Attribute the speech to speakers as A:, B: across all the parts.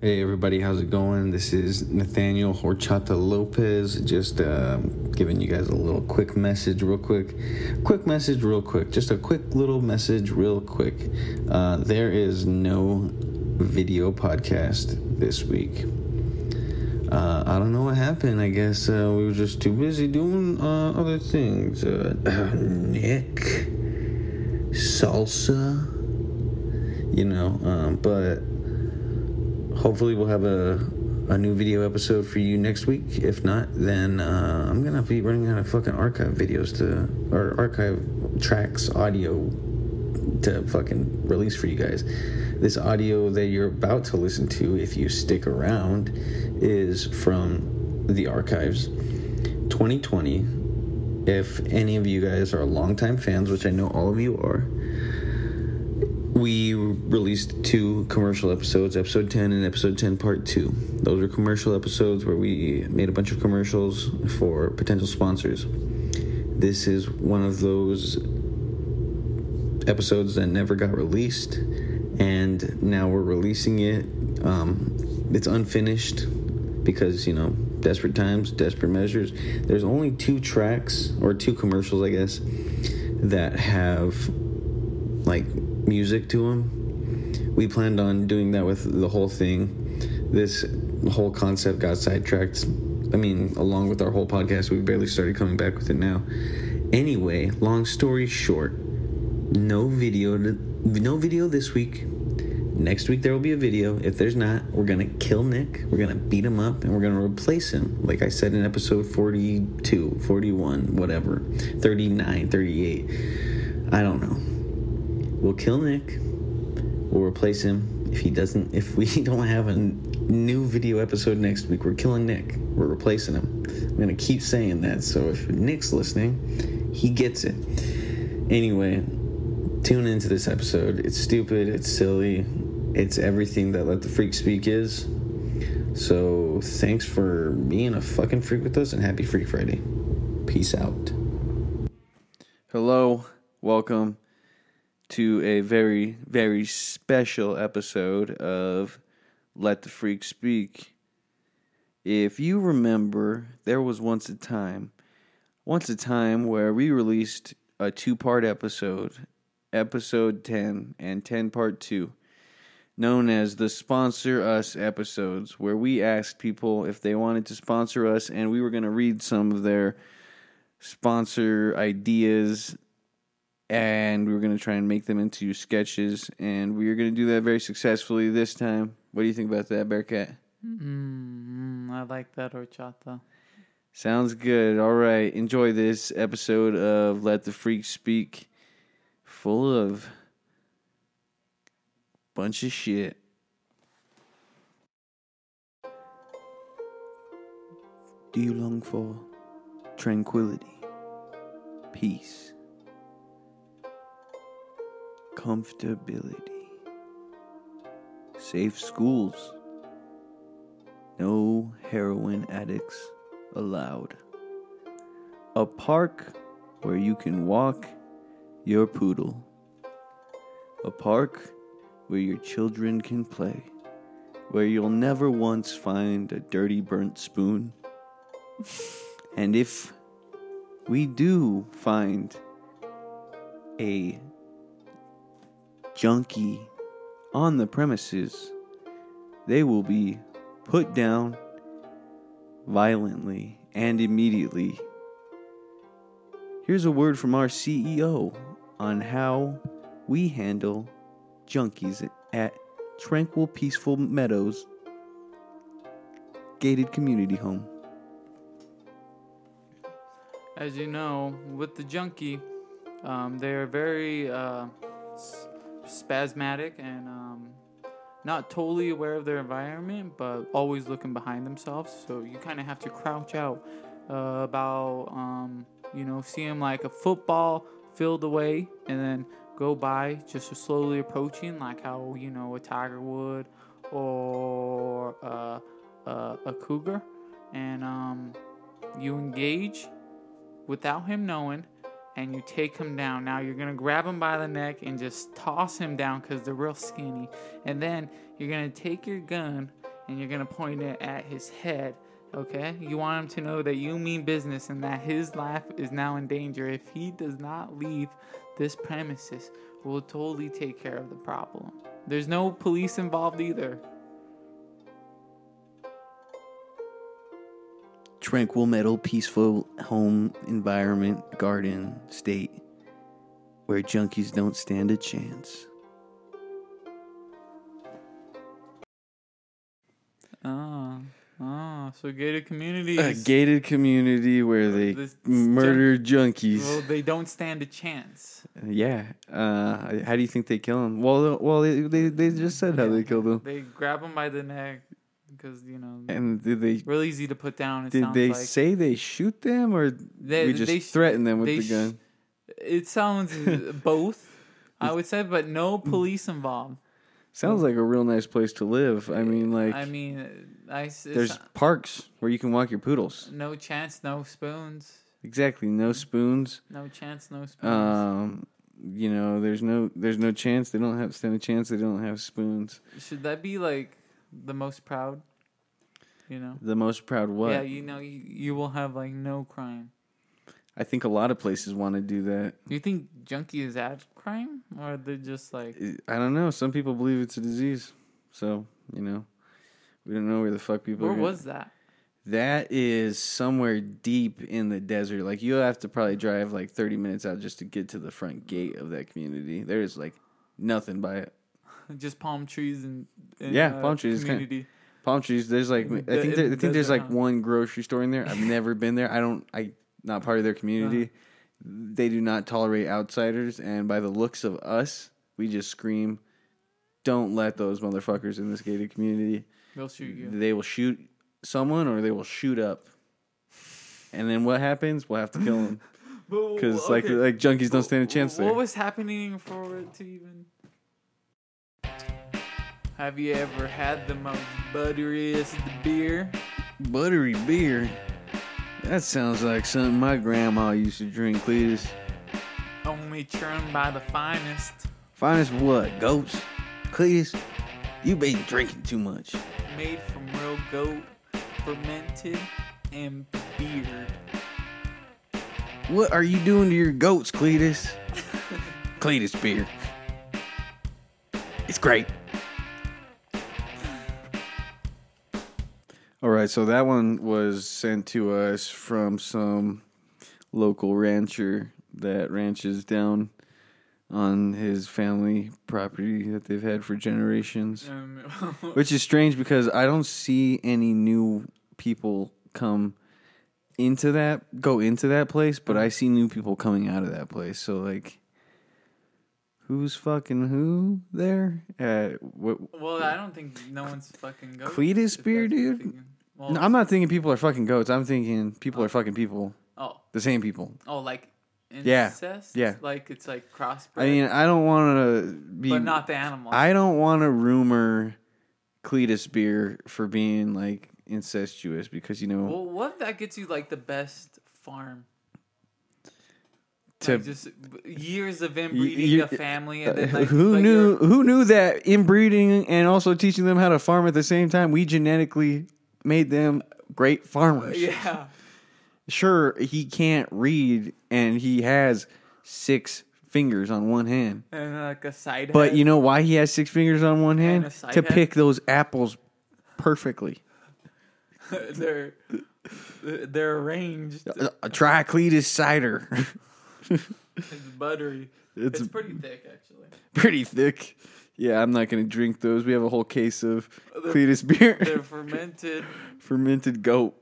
A: Hey everybody, how's it going? This is Nathaniel Horchata Lopez, just uh, giving you guys a little quick message, real quick. Quick message, real quick. Just a quick little message, real quick. Uh, there is no video podcast this week. Uh, I don't know what happened. I guess uh, we were just too busy doing uh, other things. Uh, Nick, salsa, you know, um, but hopefully we'll have a, a new video episode for you next week. If not, then uh, I'm gonna be running out of fucking archive videos to or archive tracks, audio to fucking release for you guys. This audio that you're about to listen to, if you stick around, is from the archives 2020. If any of you guys are longtime fans, which I know all of you are, we released two commercial episodes, episode 10 and episode 10 part 2. Those are commercial episodes where we made a bunch of commercials for potential sponsors. This is one of those episodes that never got released, and now we're releasing it. Um, it's unfinished because, you know, desperate times, desperate measures. There's only two tracks, or two commercials, I guess, that have like music to them. We planned on doing that with the whole thing. This whole concept got sidetracked. I mean, along with our whole podcast, we barely started coming back with it now. Anyway, long story short, no video no video this week. Next week there will be a video. If there's not, we're to kill Nick. We're to beat him up and we're to replace him. Like I said in episode 42, 41, whatever. 39, 38. I don't know. We'll kill Nick. We'll replace him. If he doesn't, if we don't have a new video episode next week, we're killing Nick. We're replacing him. I'm gonna keep saying that. So if Nick's listening, he gets it. Anyway, tune into this episode. It's stupid. It's silly. It's everything that Let the Freak Speak is. So thanks for being a fucking freak with us, and happy Freak Friday. Peace out.
B: Hello, welcome to a very, very special episode of Let the Freak Speak. If you remember, there was once a time, once a time where we released a two part episode, episode 10 and 10 part 2, known as the Sponsor Us episodes, where we asked people if they wanted to sponsor us and we were going to read some of their sponsor ideas and we were going to try and make them into sketches, and we are going to do that very successfully this time. What do you think about that, Bearcat?
C: Mm, I like that horchata.
B: Sounds good. All right, enjoy this episode of Let the Freak Speak, full of bunch of shit. Do you long for tranquility, peace? Comfortability, safe schools, no heroin addicts allowed, a park where you can walk your poodle, a park where your children can play, where you'll never once find a dirty burnt spoon. and if we do find a junkie on the premises, they will be put down violently and immediately. Here's a word from our CEO on how we handle junkies at Tranquil Peaceful Meadows Gated Community Home.
C: As you know, with the junkie, um, they're very uh, spasmodic and um, not totally aware of their environment, but always looking behind themselves. So you kind of have to crouch out uh, about, um, you know, see them like a football filled away and then go by just slowly approaching, like how, you know, a tiger would or uh, uh, a cougar. And um, you engage without him knowing and you take him down. Now you're gonna grab him by the neck and just toss him down because they're real skinny. And then you're gonna take your gun and you're gonna point it at his head. Okay, you want him to know that you mean business and that his life is now in danger. If he does not leave this premises, we'll totally take care of the problem. There's no police involved either.
A: Tranquil metal, peaceful home environment, garden, state, where junkies don't stand a chance.
C: Oh, oh, so gated communities.
A: A gated community where they
C: This-
A: murder junkies.
C: well, they don't stand a chance.
A: Yeah. Uh, how do you think they kill them? Well, uh, well, they they, they just said how they killed them.
C: They grab them by the neck because you know
A: And did they
C: real easy to put down. It
A: did they
C: like.
A: say they shoot them or
C: They-
A: we just
C: they-
A: threaten them with the
C: sh-
A: gun?
C: It sounds both, I would say, but no mm. police involved.
A: Sounds like a real nice place to live. I eh, mean, like
C: I mean, uh, I s- it's
A: there's parks where you can walk your poodles.
C: no chance, no spoons.
A: Exactly, no spoons.
C: No chance, no um, spoons.
A: Um, you know, there's no there's no chance they don't have stand a chance they don't have spoons.
C: Should that be like the most proud? You know.
A: The most proud what?
C: Yeah, you know, you, you will have like no crime.
A: I think a lot of places want to do that.
C: Do you think junkie is at crime, or they're just like
A: I don't know. Some people believe it's a disease, so you know, we don't know where the fuck people.
C: where
A: are
C: was that?
A: That is somewhere deep in the desert. Like you'll have to probably drive like thirty minutes out just to get to the front gate of that community. There is like nothing by it.
C: Just palm trees and, and
A: Yeah,
C: uh,
A: palm trees,
C: Community.
A: Palm trees. There's like I think there, I think there's like
C: huh?
A: one grocery store in there. I've never been there. I don't. I not part of their community.
C: Uh-huh.
A: They do not tolerate outsiders, and by the looks of us, we just scream, "Don't let those motherfuckers in this gated community."
C: They'll shoot you.
A: They will shoot someone, or they will shoot up. And then what happens? We'll have to kill them because like
C: Okay.
A: like junkies don't stand a chance
C: What
A: there.
C: was happening for it to even? Have you ever had the most butteriest beer?
A: Buttery beer. That sounds like something my grandma used to drink, Cletus.
C: Only churned by the finest.
A: Finest what? Goats? Cletus? you've been drinking too much.
C: Made from real goat, fermented, and beard.
A: What are you doing to your goats, Cletus? Cletus beer. It's great. All right, so that one was sent to us from some local rancher that ranches down on his family property that they've had for generations.
C: Um,
A: Which is strange because I don't see any new people come into that go into that place, but I see new people coming out of that place. So like who's fucking who there? Uh what
C: well, I don't think no one's fucking goat.
A: Cletus beer,
C: that's what you're
A: dude?
C: Well,
A: no, I'm not thinking people are fucking goats. I'm thinking people are fucking people.
C: Oh,
A: The same people.
C: oh, like
A: Yeah,
C: incest.
A: yeah.
C: like it's like crossbred.
A: I mean, I don't want to be
C: but not the animal.
A: I don't want to rumor Cletus beer for being like incestuous because you know
C: Well, what if that gets you like the best farm?
A: To
C: Like, just years of inbreeding
A: you-
C: a family, and then like
A: who
C: like
A: knew who knew that inbreeding and also teaching them how to farm at the same time we genetically made them great farmers
C: Yeah,
A: sure he can't read and he has six fingers on one hand
C: and like a side.
A: but
C: head.
A: you know why he has six fingers on one hand to
C: head?
A: pick those apples perfectly
C: they're they're arranged.
A: Uh, try Cletus cider
C: It's buttery.
A: It's-
C: It's, pretty thick, actually.
A: pretty thick yeah i'm not gonna drink those we have a whole case of oh,
C: They're-
A: Cletus beer
C: They're fermented
A: fermented goat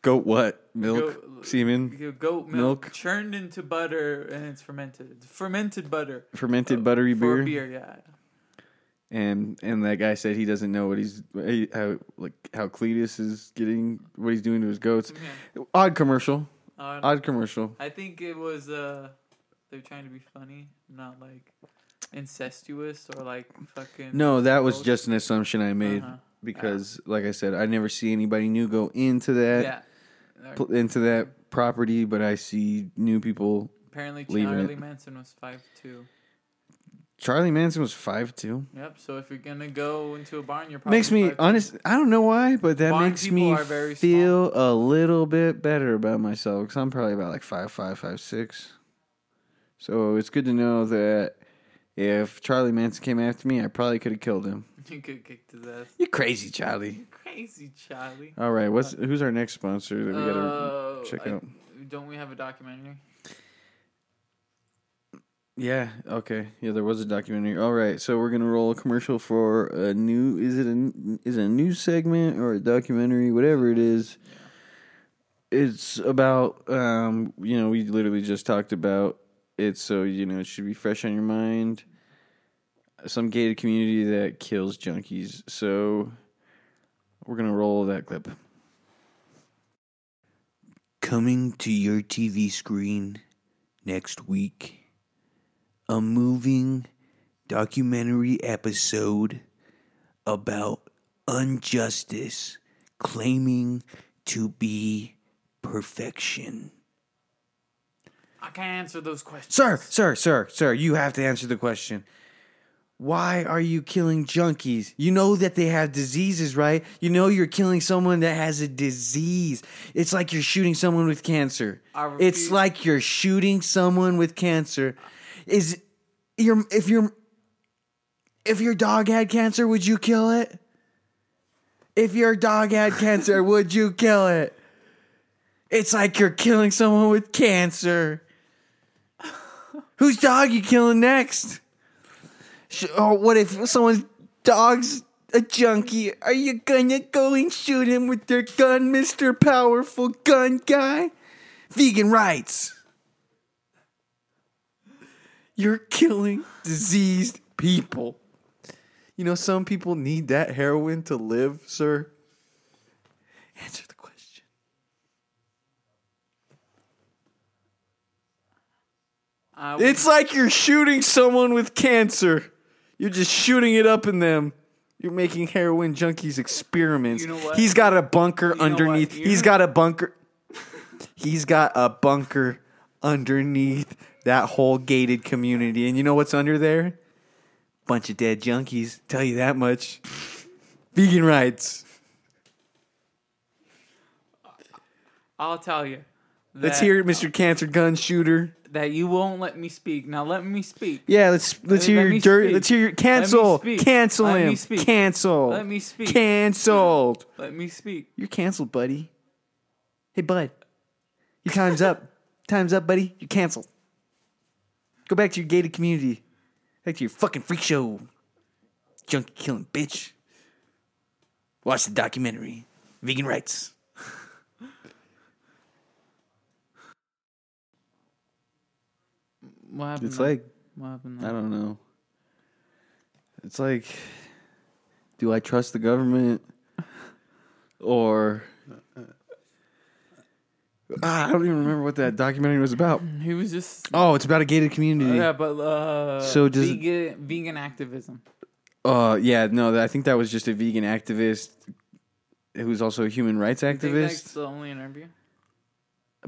A: goat what milk
C: Goat-
A: semen
C: goat milk,
A: Milk.
C: churned into butter, and it's fermented. It's fermented butter.
A: fermented uh, buttery
C: For
A: beer.
C: beer, yeah.
A: and and that guy said he doesn't know what he's how like how Cletus is getting what he's doing to his goats
C: yeah.
A: odd commercial
C: Uh,
A: odd commercial
C: I think it was uh they're trying to be funny, not like incestuous or like fucking
A: no that was just an assumption I made
C: Uh-huh.
A: because like I said I never see anybody new go into that
C: yeah.
A: Pl- into that property but I see new people
C: Apparently Charlie. Manson was five two.
A: Charlie Manson was five two.
C: Yep. So if you're gonna go into a barn, you're probably
A: Makes me honest. I don't know why, but that
C: Barn
A: makes
C: people
A: me
C: are very
A: feel a little bit better about myself because I'm probably about like five five five six. So it's good to know that if Charlie Manson came after me, I probably could have killed him.
C: You could kick his ass.
A: You crazy, Charlie.
C: Crazy, Charlie.
A: All right, what's who's our next sponsor that we gotta
C: Uh,
A: check
C: I-
A: out?
C: Don't we have a documentary?
A: Yeah. Okay. Yeah, there was a documentary. All right. So we're gonna roll a commercial for a new. Is it a is it a news segment or a documentary? Whatever it is. It's about. Um. You know, we literally just talked about it, so you know it should be fresh on your mind. Some gated community that kills junkies. So we're gonna roll that clip. Coming to your TV screen next week a moving documentary episode about injustice claiming to be perfection.
C: I can't answer those questions.
A: Sir, sir, sir, sir, you have to answer the question. Why are you killing junkies? You know that they have diseases, right? You know you're killing someone that has a disease. It's like you're shooting someone with cancer.
C: I
A: It's like you're shooting someone with cancer. Is your if your if your dog had cancer, would you kill it? If your dog had cancer, would you kill it? It's like you're killing someone with cancer. Whose dog you killing next? Or oh, what if someone's dog's a junkie? Are you gonna go and shoot him with your gun, Mr. Powerful Gun Guy? Vegan rights. You're killing diseased people. You know, some people need that heroin to live, sir. Answer the question.
C: Would-
A: It's like you're shooting someone with cancer. You're just shooting it up in them. You're making heroin junkies experiments.
C: You know?
A: He's got a bunker
C: what?
A: underneath. He's got a bunker. He's got a bunker underneath that whole gated community. And you know what's under there? Bunch of dead junkies. Tell you that much. Vegan rights.
C: I'll tell you.
A: Let's hear it, Mr. Cancer Gun Shooter.
C: that you won't let me speak. Now let me speak.
A: Yeah, let's let's hear your dirt. Let's hear your cancel. Cancel
C: Let me
A: him.
C: speak.
A: Cancel.
C: Let me speak.
A: Canceled.
C: Let me speak.
A: You're canceled, buddy. Hey, bud. Your time's up. time's up, buddy. You're canceled. Go back to your gated community. Back to your fucking freak show. Junkie killing bitch. Watch the documentary. Vegan rights.
C: What happened?
A: It's
C: now?
A: like
C: what happened?
A: I don't know. It's like, do I trust the government or Ah, I don't even remember what that documentary was about.
C: He was just
A: Oh, it's about a gated community.
C: yeah, but uh,
A: So does-
C: vegan vegan activism.
A: Uh, yeah, no, I think that was just a vegan activist who's also a human rights
C: You think that's
A: activist.
C: the only interview.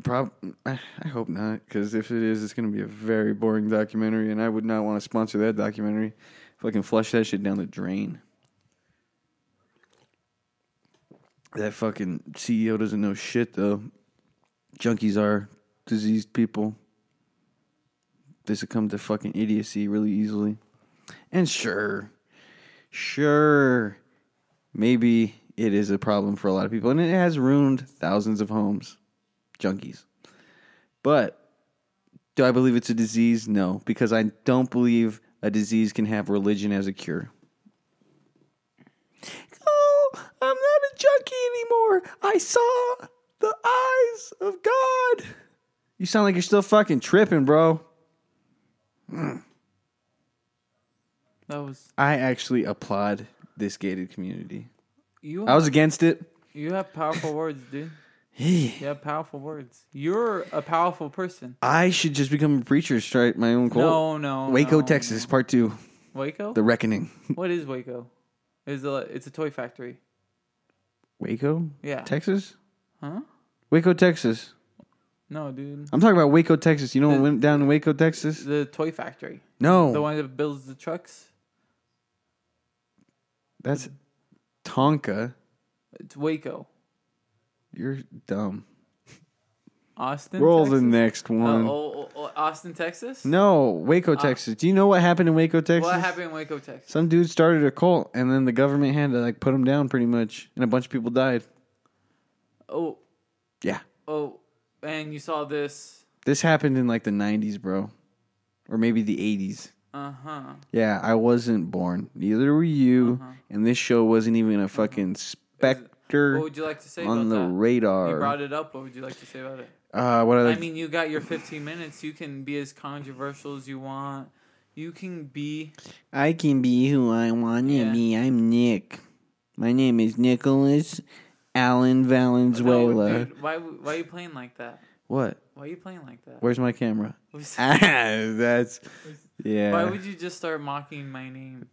A: Prob- I, I hope not, because if it is, it's going to be a very boring documentary, and I would not want to sponsor that documentary. If I can flush that shit down the drain. That fucking CEO doesn't know shit, though. Junkies are diseased people. They succumb to fucking idiocy really easily. And sure, sure, maybe it is a problem for a lot of people, and it has ruined thousands of homes junkies. But do I believe it's a disease? No, because I don't believe a disease can have religion as a cure. Oh, I'm not a junkie anymore. I saw the eyes of God. You sound like you're still fucking tripping, bro. Mm.
C: That was
A: I actually applaud this gated community.
C: you.
A: I was against it.
C: you have powerful words, dude. You have powerful words. You're a powerful person.
A: I should just become a preacher, start my own cult.
C: No, no.
A: Waco,
C: no,
A: Texas,
C: no.
A: part two,
C: Waco.
A: the reckoning.
C: what is Waco? Is a it's a toy factory.
A: Waco,
C: Yeah.
A: Texas.
C: Huh?
A: Waco, Texas.
C: No, dude.
A: I'm talking about Waco, Texas. You know what went down in Waco, Texas?
C: The toy factory.
A: No,
C: The one that builds the trucks.
A: that's Tonka.
C: It's Waco.
A: You're dumb.
C: Austin.
A: Roll
C: Texas?
A: the next
C: Uh,
A: one.
C: oh, oh, oh, Austin, Texas.
A: No, Waco, Texas. Do you know what happened in Waco, Texas?
C: What happened in Waco, Texas?
A: Some dude started a cult, and then the government had to like put him down, pretty much, and a bunch of people died.
C: Oh,
A: Yeah,
C: oh, and you saw this.
A: this happened in like the '90s, bro, or maybe the '80s.
C: Uh huh.
A: Yeah, I wasn't born. Neither were you,
C: Uh-huh.
A: and this show wasn't even a fucking specter
C: What would you like to say
A: on the
C: that? You
A: radar.
C: brought it up. What would you like to say about it?
A: Uh, what other?
C: I mean, you got your 15 minutes. You can be as controversial as you want. You can be.
A: I can be who I want to
C: Yeah.
A: be. I'm Nick. My name is Nicholas Allen Valenzuela.
C: Dude, why? Why are you playing like that?
A: what?
C: Why are you playing like that?
A: Where's my camera?
C: Ah,
A: that's yeah.
C: Why would you just start mocking my name?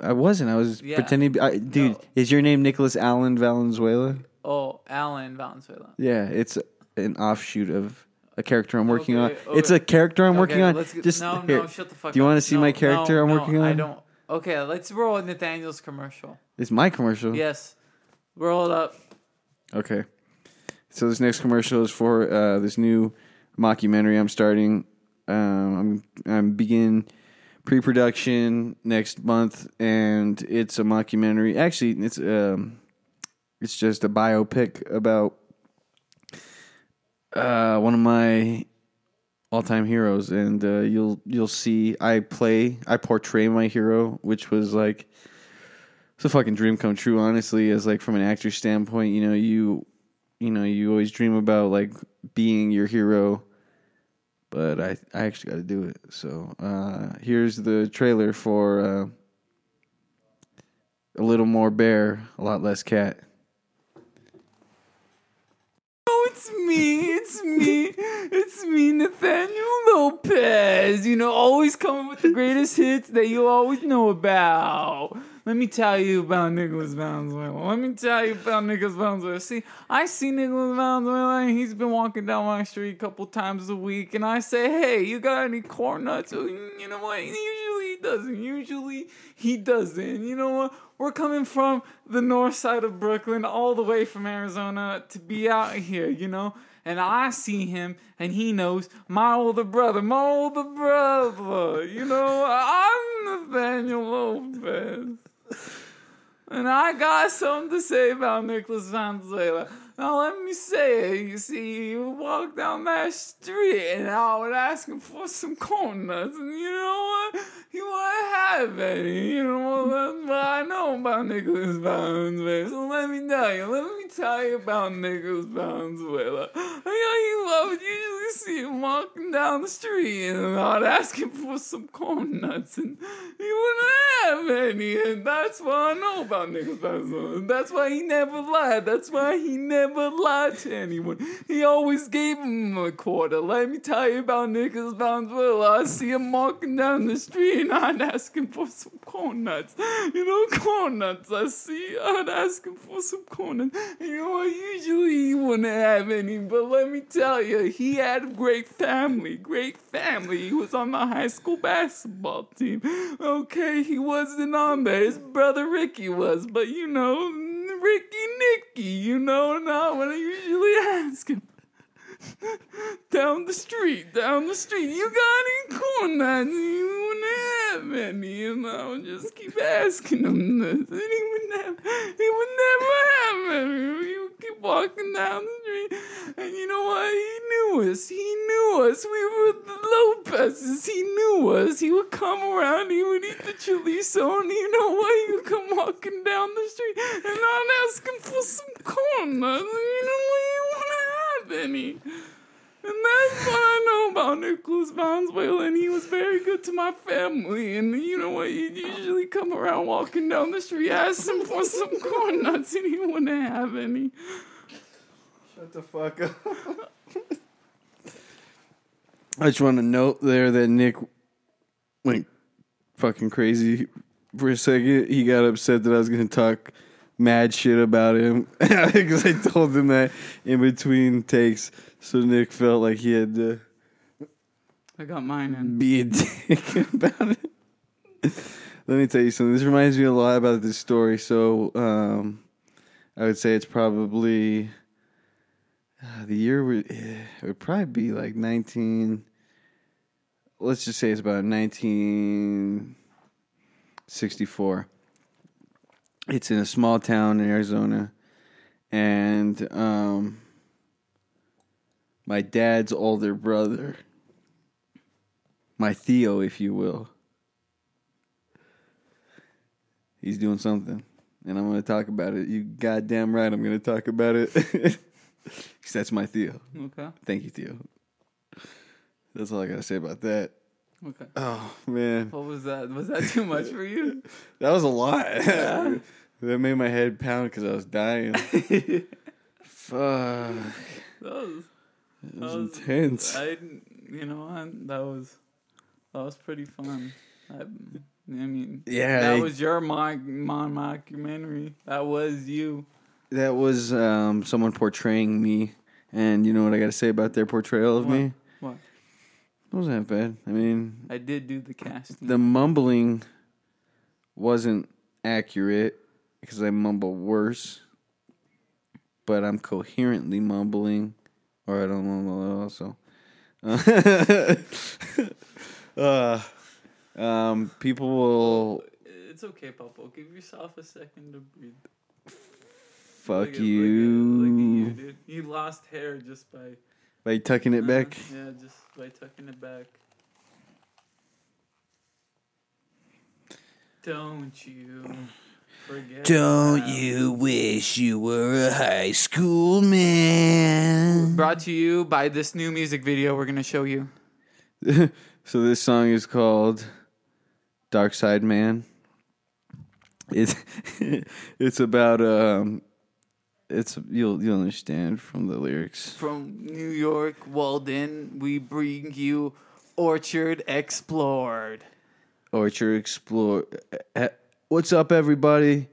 A: I wasn't. I was
C: Yeah.
A: pretending. I, dude,
C: No.
A: is your name Nicholas Allen Valenzuela?
C: Oh, Alan Valenzuela.
A: Yeah, it's an offshoot of a character I'm working
C: Okay,
A: on. It's a character I'm working on.
C: get-
A: Just
C: no,
A: here.
C: no, shut the fuck
A: Do you wanna see
C: No,
A: my character
C: no,
A: I'm
C: no,
A: working
C: I don't. Okay, let's roll Nathaniel's commercial.
A: It's my commercial.
C: Yes, roll it up.
A: Okay. So this next commercial is for uh, this new mockumentary I'm starting. Um, I'm I'm begin pre-production next month, and it's a mockumentary. Actually, it's um, it's just a biopic about uh, one of my all-time heroes, and uh, you'll you'll see I play I portray my hero, which was like it's a fucking dream come true honestly as like from an actor standpoint you know you you know you always dream about like being your hero but i i actually got to do it so uh here's the trailer for uh a little more bear a lot less cat
C: Oh, it's me. It's me. It's me, Nathaniel Lopez. You know, always coming with the greatest hits that you always know about. Let me tell you about Nicholas Valenzuela. Let me tell you about Nicholas Valenzuela. See, I see Nicholas Valenzuela and he's been walking down my street a couple times a week and I say, hey, you got any corn nuts? You know what? Usually he doesn't. Usually he doesn't. You know what? We're coming from the north side of Brooklyn all the way from Arizona to be out here, you know? And I see him and he knows my older brother, my older brother. You know, I'm Nathaniel Lopez. And I got something to say about Nicholas Valenzuela. Now let me say it. You see, you walk down that street and I would ask him for some corn nuts. And you know what? He wouldn't have any. You know what? What I know about Nicholas Valenzuela. So let me tell you. Let me tell you about Nicholas Valenzuela. I know you love it. Usually see him walking down the street and I'd ask him for some corn nuts. And he wouldn't have any. And that's what I know about Nicholas Valenzuela. That's why he never lied. That's why he never lied to anyone. He always gave him a quarter. Let me tell you about Nicholas Valenzuela. I see him walking down the street and I'd ask him for some corn nuts. You know, corn nuts. I see. I'd ask him for some corn nuts. You know? Usually he wouldn't have any, but let me tell you, he had a great family. Great family. He was on the high school basketball team. Okay, he wasn't on there. His brother Ricky was, but you know, Ricky Nicky, you know, not what I usually ask him. Down the street, down the street. You got any corn nuts? Wouldn't have any, you know. Just keep asking him this, and he would never, he would never have any. He would keep walking down the street, and you know what? He knew us. He knew us. We were the Lopez's. He knew us. He would come around. He would eat the chorizo, and you know what? He would come walking down the street, and I'd ask him for some corn nuts, and you know what? He wouldn't have any. And that's what I know about Nicholas Valenzuela, and he was very good to my family. And you know what? He'd usually come around walking down the street, ask him for some corn nuts, and he wouldn't have any.
A: Shut the fuck up. I just want to note there that Nick went fucking crazy for a second. He got upset that I was going to talk mad shit about him because I told him that in between takes. So Nick felt like he had to
C: I got mine in.
A: be a dick about it. Let me tell you something. This reminds me a lot about this story. So um, I would say it's probably uh, the year would eh, it would probably be like nineteen. Let's just say it's about nineteen sixty four. It's in a small town in Arizona, and um, my dad's older brother my tío, if you will. He's doing something, and I'm going to talk about it. You goddamn right, I'm going to talk about it. 'Cause that's my tío.
C: Okay.
A: Thank you, tío. That's all I got to say about that.
C: Okay.
A: Oh man,
C: What was that? Was that too much for you?
A: that was a lot. that made my head pound because I was dying. Fuck,
C: That was, that
A: was
C: was
A: intense.
C: I, you know, what? that was that was pretty fun. I, I mean,
A: Yeah,
C: that
A: I-
C: was your mock, mon mockumentary. That was you.
A: That was um, someone portraying me, and you know what I got to say about their portrayal of
C: What?
A: me? It wasn't that bad. I mean,
C: I did do the casting.
A: the mumbling wasn't accurate because I mumble worse, but I'm coherently mumbling, or I don't mumble at all. So, uh, um, people will
C: it's okay, Popo. Give yourself a second to breathe.
A: fuck
C: Look at-
A: you,
C: Look at, look at you, dude. You lost hair just by
A: by tucking it back.
C: Uh, yeah, just by tucking it back. Don't you forget?
A: Don't
C: that.
A: you wish you were a high school man?
C: Brought to you by this new music video we're gonna show you.
A: so this song is called Dark Side Man. It's it's about um it's you'll you'll understand from the lyrics.
C: From New York, Walden, we bring you Orchard Explored.
A: Orchard Explore. Uh, What's up everybody?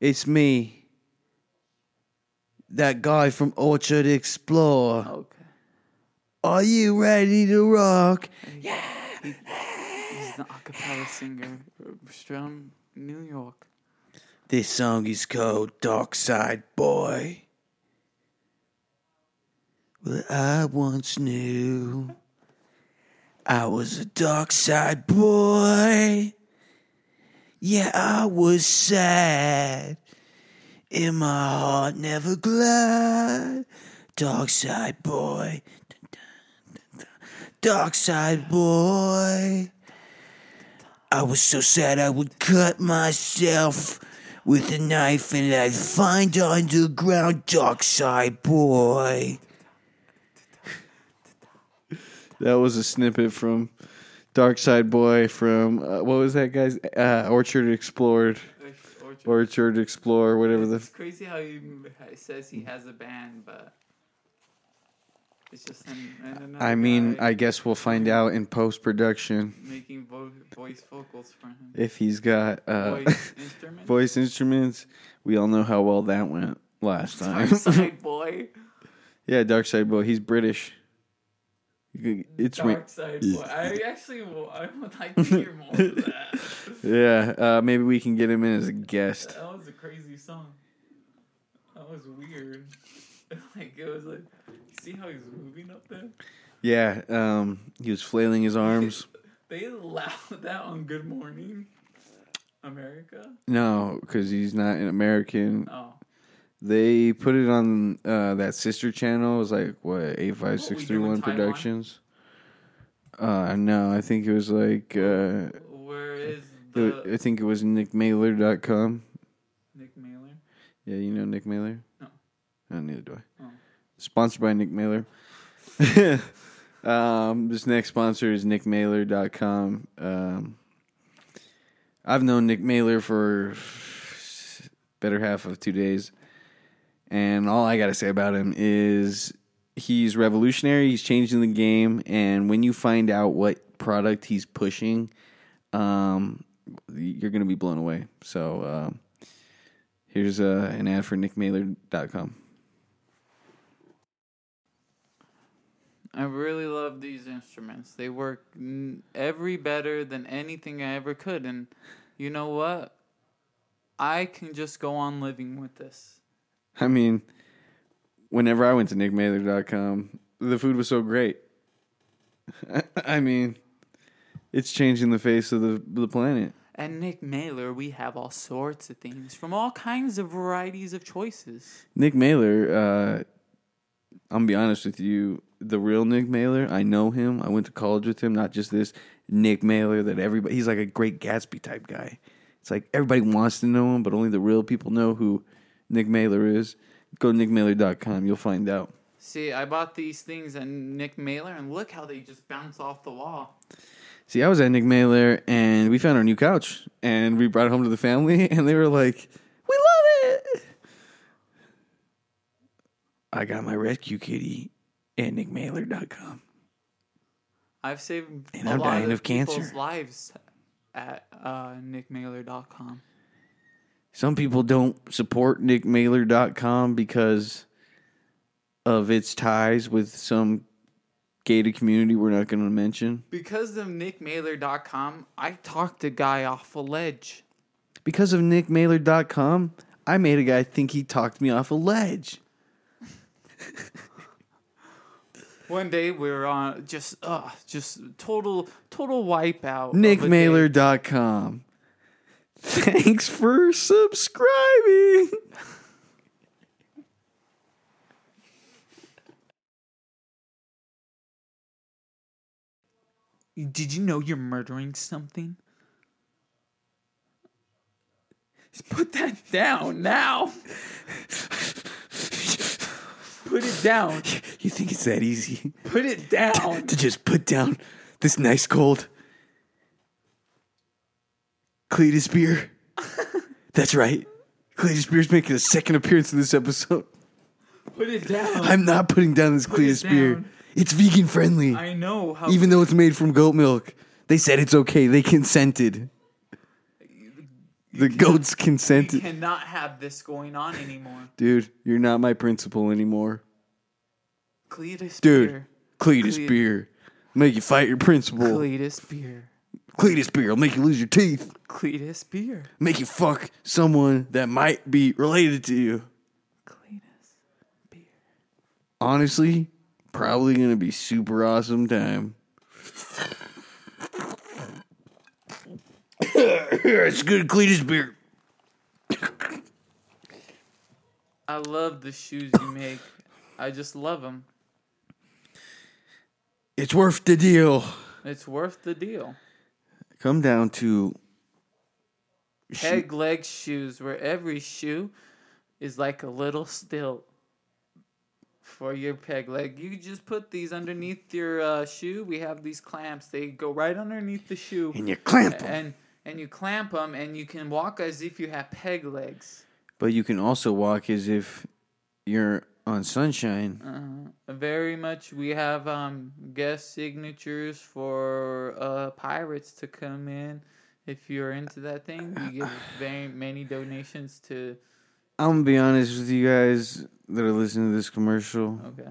A: It's me. That guy from Orchard Explore.
C: Okay.
A: Are you ready to rock? Yeah.
C: He's an acapella singer from New York.
A: This song is called Dark Side Boy. Well, I once knew I was a dark side boy. Yeah, I was sad. In my heart, never glad. Dark side boy. Dark side boy. I was so sad I would cut myself with a knife and I'd find underground dark side boy. That was a snippet from Dark Side Boy from uh, what was that guy's uh, Orchard Explored,
C: Orchard.
A: Orchard Explore, whatever the.
C: It's crazy how he says he has a band, but it's just and another
A: I mean, I guess we'll find out in post production
C: making vo- voice vocals for him.
A: if he's got uh,
C: Voice instruments.
A: voice instruments. We all know how well that went last time.
C: Dark side boy.
A: yeah, Dark Side Boy. He's British. It's
C: Dark side boy. I actually, I would like to hear more of that.
A: yeah. Uh, maybe we can get him in as a guest.
C: That was a crazy song. That was weird. like it was like, see how he's moving up there?
A: Yeah. Um, he was flailing his arms.
C: They allowed that on Good Morning America.
A: No, because he's not an American.
C: Oh,
A: They put it on uh, that sister channel. It was like what eight five six three one? Productions. Uh, no, I think it was like uh,
C: where is
A: it-
C: the
A: I think it was nickmailer.com.
C: Nick Mailer?
A: Yeah, you know Nick Mailer?
C: No.
A: Neither do I.
C: Oh.
A: Sponsored by Nick Mailer. um, this next sponsor is nickmailer.com. Um, I've known Nick Mailer for better half of two days. And all I got to say about him is he's revolutionary. He's changing the game. And when you find out what product he's pushing, um, you're going to be blown away. So, um, Here's uh, an ad for nickmailer.com.
C: I really love these instruments. They work n- every better than anything I ever could. And you know what? I can just go on living with this.
A: I mean, whenever I went to nickmailer.com, the food was so great. I mean, it's changing the face of the the planet.
C: At Nick Mailer, we have all sorts of things from all kinds of varieties of choices.
A: Nick Mailer, uh, I'm gonna be honest with you, the real Nick Mailer, I know him. I went to college with him, not just this Nick Mailer that everybody. He's like a great Gatsby type guy. It's like everybody wants to know him, but only the real people know who Nick Mailer is. Go to nickmailer.com, you'll find out.
C: See, I bought these things at Nick Mailer, and look how they just bounce off the wall.
A: See, I was at Nick Mailer and we found our new couch and we brought it home to the family and they were like, "We love it." I got my rescue kitty at nickmailer.com.
C: I've saved
A: And
C: a
A: I'm
C: lot
A: dying
C: of,
A: of cancer.
C: people's lives at uh, nickmailer.com.
A: Some people don't support nickmailer.com because of its ties with some gated community we're not going to mention.
C: Because of nickmailer.com, I talked a guy off a ledge.
A: Because of nickmailer.com, I made a guy think he talked me off a ledge.
C: One day we were on just uh just total total wipeout. of a day.
A: nickmailer.com. Thanks for subscribing.
C: Did you know you're murdering something? Just put that down now. Put it down.
A: You think it's that easy
C: Put it down.
A: to just put down this nice cold Cletus beer? That's right. Cletus beer's making a second appearance in this episode.
C: Put it down.
A: I'm not putting down this
C: it
A: Cletus beer.
C: down.
A: It's vegan friendly.
C: I know how
A: Even though it's made from goat milk. They said it's okay. They consented. The goats
C: we
A: consented.
C: cannot have this going on anymore.
A: Dude, you're not my principal anymore.
C: Cletus
A: Dude,
C: beer.
A: Cletus
C: Cle-
A: beer. Make you fight your principal.
C: Cletus beer.
A: Cletus beer will make you lose your teeth.
C: Cletus beer.
A: Make you fuck someone that might be related to you.
C: Cletus beer.
A: Honestly, probably gonna be super awesome time. it's good Cletus beer.
C: I love the shoes you make. I just love them.
A: It's worth the deal.
C: It's worth the deal.
A: Come down to
C: Peg leg shoes, where every shoe is like a little stilt for your peg leg. You just put these underneath your uh, shoe. We have these clamps. They go right underneath the shoe,
A: and you clamp 'em.
C: and and you clamp them, and you can walk as if you have peg legs.
A: But you can also walk as if you're on sunshine.
C: Uh, very much. We have um, guest signatures for uh, pirates to come in. If you're into that thing, we give very many donations to.
A: I'm gonna be honest with you guys that are listening to this commercial.
C: Okay.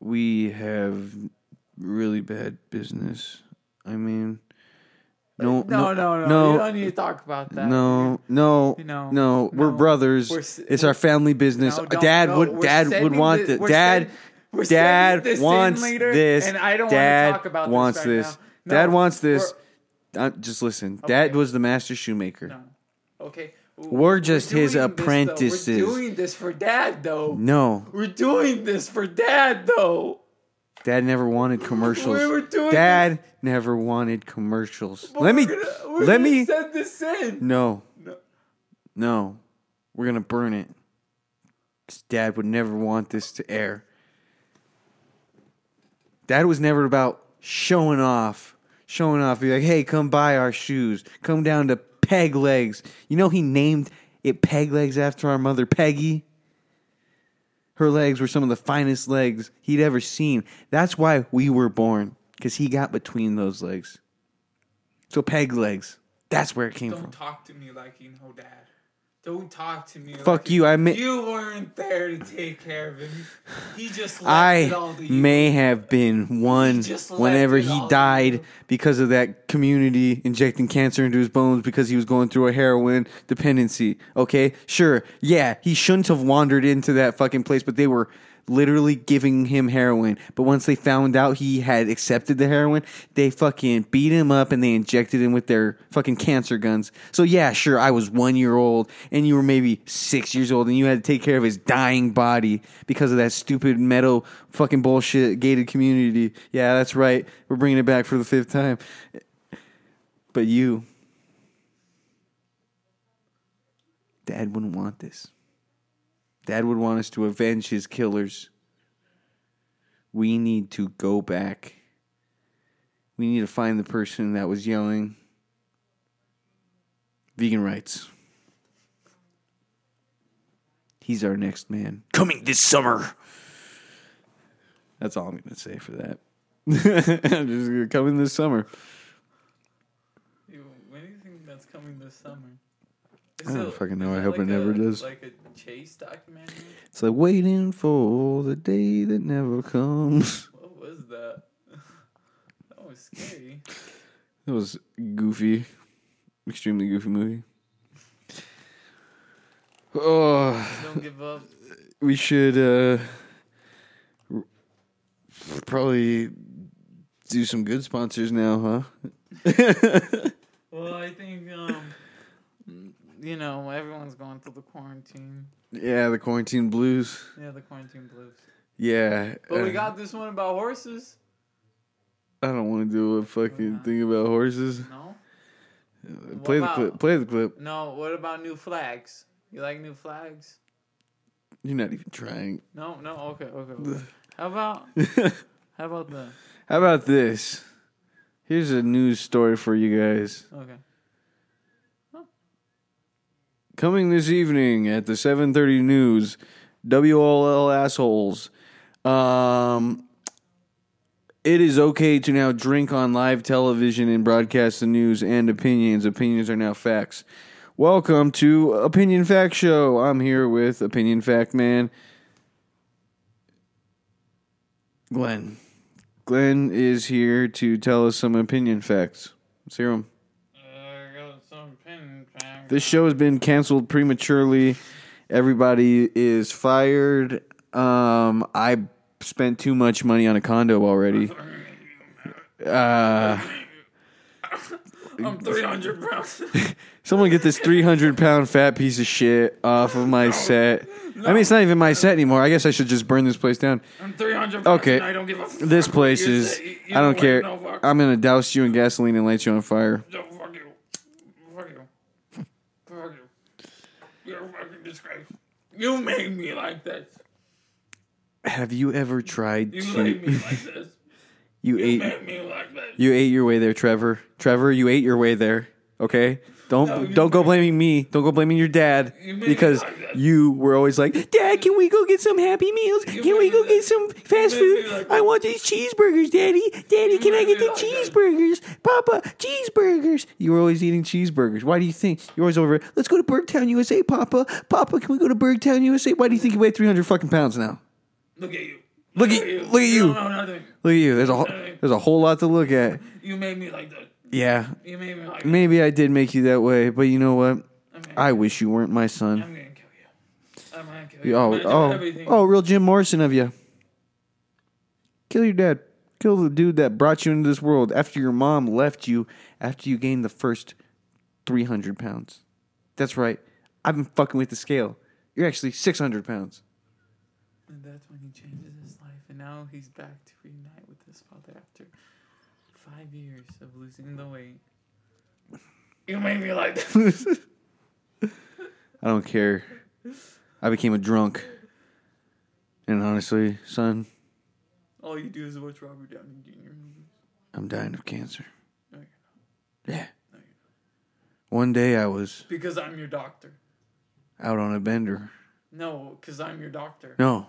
A: We have really bad business. I mean, no,
C: No, no, no.
A: no,
C: You don't need to talk about that.
A: no, no,
C: You know,
A: no. We're
C: no.
A: brothers.
C: We're
A: it's our family business.
C: No,
A: Dad
C: no,
A: would, Dad would want
C: thi-
A: the Dad.
C: send-
A: Dad
C: this
A: wants
C: later,
A: this.
C: and I don't
A: Dad
C: talk about this
A: wants
C: right
A: this.
C: now.
A: Dad wants this.
C: we're-
A: Uh, just listen. Dad was the master shoemaker.
C: No. Okay.
A: We're just his
C: doing this,
A: apprentices.
C: We're doing this for Dad, though.
A: No,
C: We're doing this for Dad, though.
A: Dad never wanted commercials.
C: We were doing
A: Dad never wanted commercials.
C: But
A: let me,
C: gonna-
A: let me.
C: send this in.
A: No,
C: No.
A: no, we're gonna burn it. Dad would never want this to air. Dad was never about showing off, showing off. Be like, hey, come buy our shoes. Come down to Peg Legs. You know he named it Peg Legs after our mother Peggy. Her legs were some of the finest legs he'd ever seen. That's why we were born, because he got between those legs. So Peg Legs. That's where it came
C: Don't
A: from.
C: talk to me like you know Dad. Don't talk to me.
A: Fuck
C: like
A: you. I may
C: You weren't there to take care of him. He just left
A: I
C: it all to you.
A: may have been one
C: just
A: whenever he died because of that community injecting cancer into his bones because he was going through a heroin dependency. Okay, sure, yeah, he shouldn't have wandered into that fucking place, but they were literally giving him heroin. But once they found out he had accepted the heroin, they fucking beat him up and they injected him with their fucking cancer guns. So yeah, sure, I was one year old and you were maybe six years old and you had to take care of his dying body because of that stupid metal fucking bullshit gated community. Yeah, that's right. We're bringing it back for the fifth time. But you, Dad wouldn't want this. Dad would want us to avenge his killers. We need to go back. We need to find the person that was yelling vegan rights. He's our next man. Coming this summer. That's all I'm going to say for that. I'm just going to come in this summer.
C: When do you think that's coming this summer?
A: I don't
C: it-
A: fucking know. I hope it never
C: a-
A: does.
C: Like a chase documentary.
A: It's like waiting for the day that never comes.
C: What was that? that was scary.
A: It was goofy, extremely goofy movie. Oh,
C: Don't give up.
A: we should uh r- probably do some good sponsors now, huh?
C: Well, I think um, you know everyone's going through the quarantine.
A: yeah, the quarantine blues.
C: Yeah, the quarantine blues.
A: Yeah,
C: But we
A: uh,
C: got this one about horses.
A: I don't want to do a fucking thing about horses.
C: No,
A: Play the
C: about-
A: clip. Play the clip.
C: no. What about new flags? You like new flags?
A: You're not even trying.
C: No, no. Okay, okay. okay. How about how about the
A: How about this? Here's a news story for you guys.
C: okay?
A: Coming this evening at the 7:30 news, WLL assholes. Um it is okay to now drink on live television and broadcast the news and opinions. Opinions are now facts. Welcome to Opinion Fact Show. I'm here with Opinion Fact Man. Glenn. Glenn is here to tell us some opinion facts. Let's hear 'em.
C: I got some pin flag.
A: This show has been canceled prematurely. Everybody is fired. Um, I spent too much money on a condo already. Uh,
C: I'm 300 pounds.
A: someone get this 300 pound fat piece of shit off of my set. I mean, it's not even my set anymore. I guess I should just burn this place down.
C: I'm 300 pounds.
A: Okay.
C: I don't give a fuck
A: This place is.
C: say.
A: I don't care.
C: No.
A: I'm gonna douse you in gasoline and light you on fire.
C: No, fuck you. Fuck you. Fuck you. You're a fucking disgrace. You made me like this.
A: Have you ever tried
C: You
A: to?
C: made me like this.
A: You
C: You
A: ate.
C: made me like this.
A: You ate your way there, Trevor. Trevor, you ate your way there. Okay, don't
C: No, you
A: don't go blaming me. Don't go blaming your dad
C: You made me
A: because you were always like, Dad, can we go get some Happy Meals? Can we go get some fast food? I want these cheeseburgers, Daddy. Daddy, can I get the cheeseburgers? Papa, cheeseburgers. You were always eating cheeseburgers. Why do you think you're always over? Let's go to Bergtown, USA, Papa. Papa, can we go to Bergtown, USA? Why do you think you weigh 300 fucking pounds now?
C: Look at you.
A: Look at- look at you.
C: don't know nothing.
A: Look at you. There's a whole, there's a whole lot to look at.
C: You made me like that.
A: Yeah,
C: You made me like
A: Maybe I did make you that way, but you know what? I wish you weren't my son.
C: I'm gonna kill you. I'm gonna kill you.
A: Oh,
C: I'm gonna do
A: oh, oh, real Jim Morrison of you. Kill your dad. Kill the dude that brought you into this world after your mom left you after you gained the first 300 pounds. That's right. I've been fucking with the scale. You're actually 600 pounds.
C: And that's when he changes his life, and now he's back to reunite with his father after five years of losing the weight. You made me like that.
A: I don't care. I became a drunk. And honestly, son,
C: All you do is watch Robert Downey Jr. movies.
A: I'm dying of cancer.
C: No, you're
A: Yeah.
C: No, you're
A: One day I was
C: Because I'm your doctor.
A: out on a bender.
C: No, because I'm your doctor.
A: No,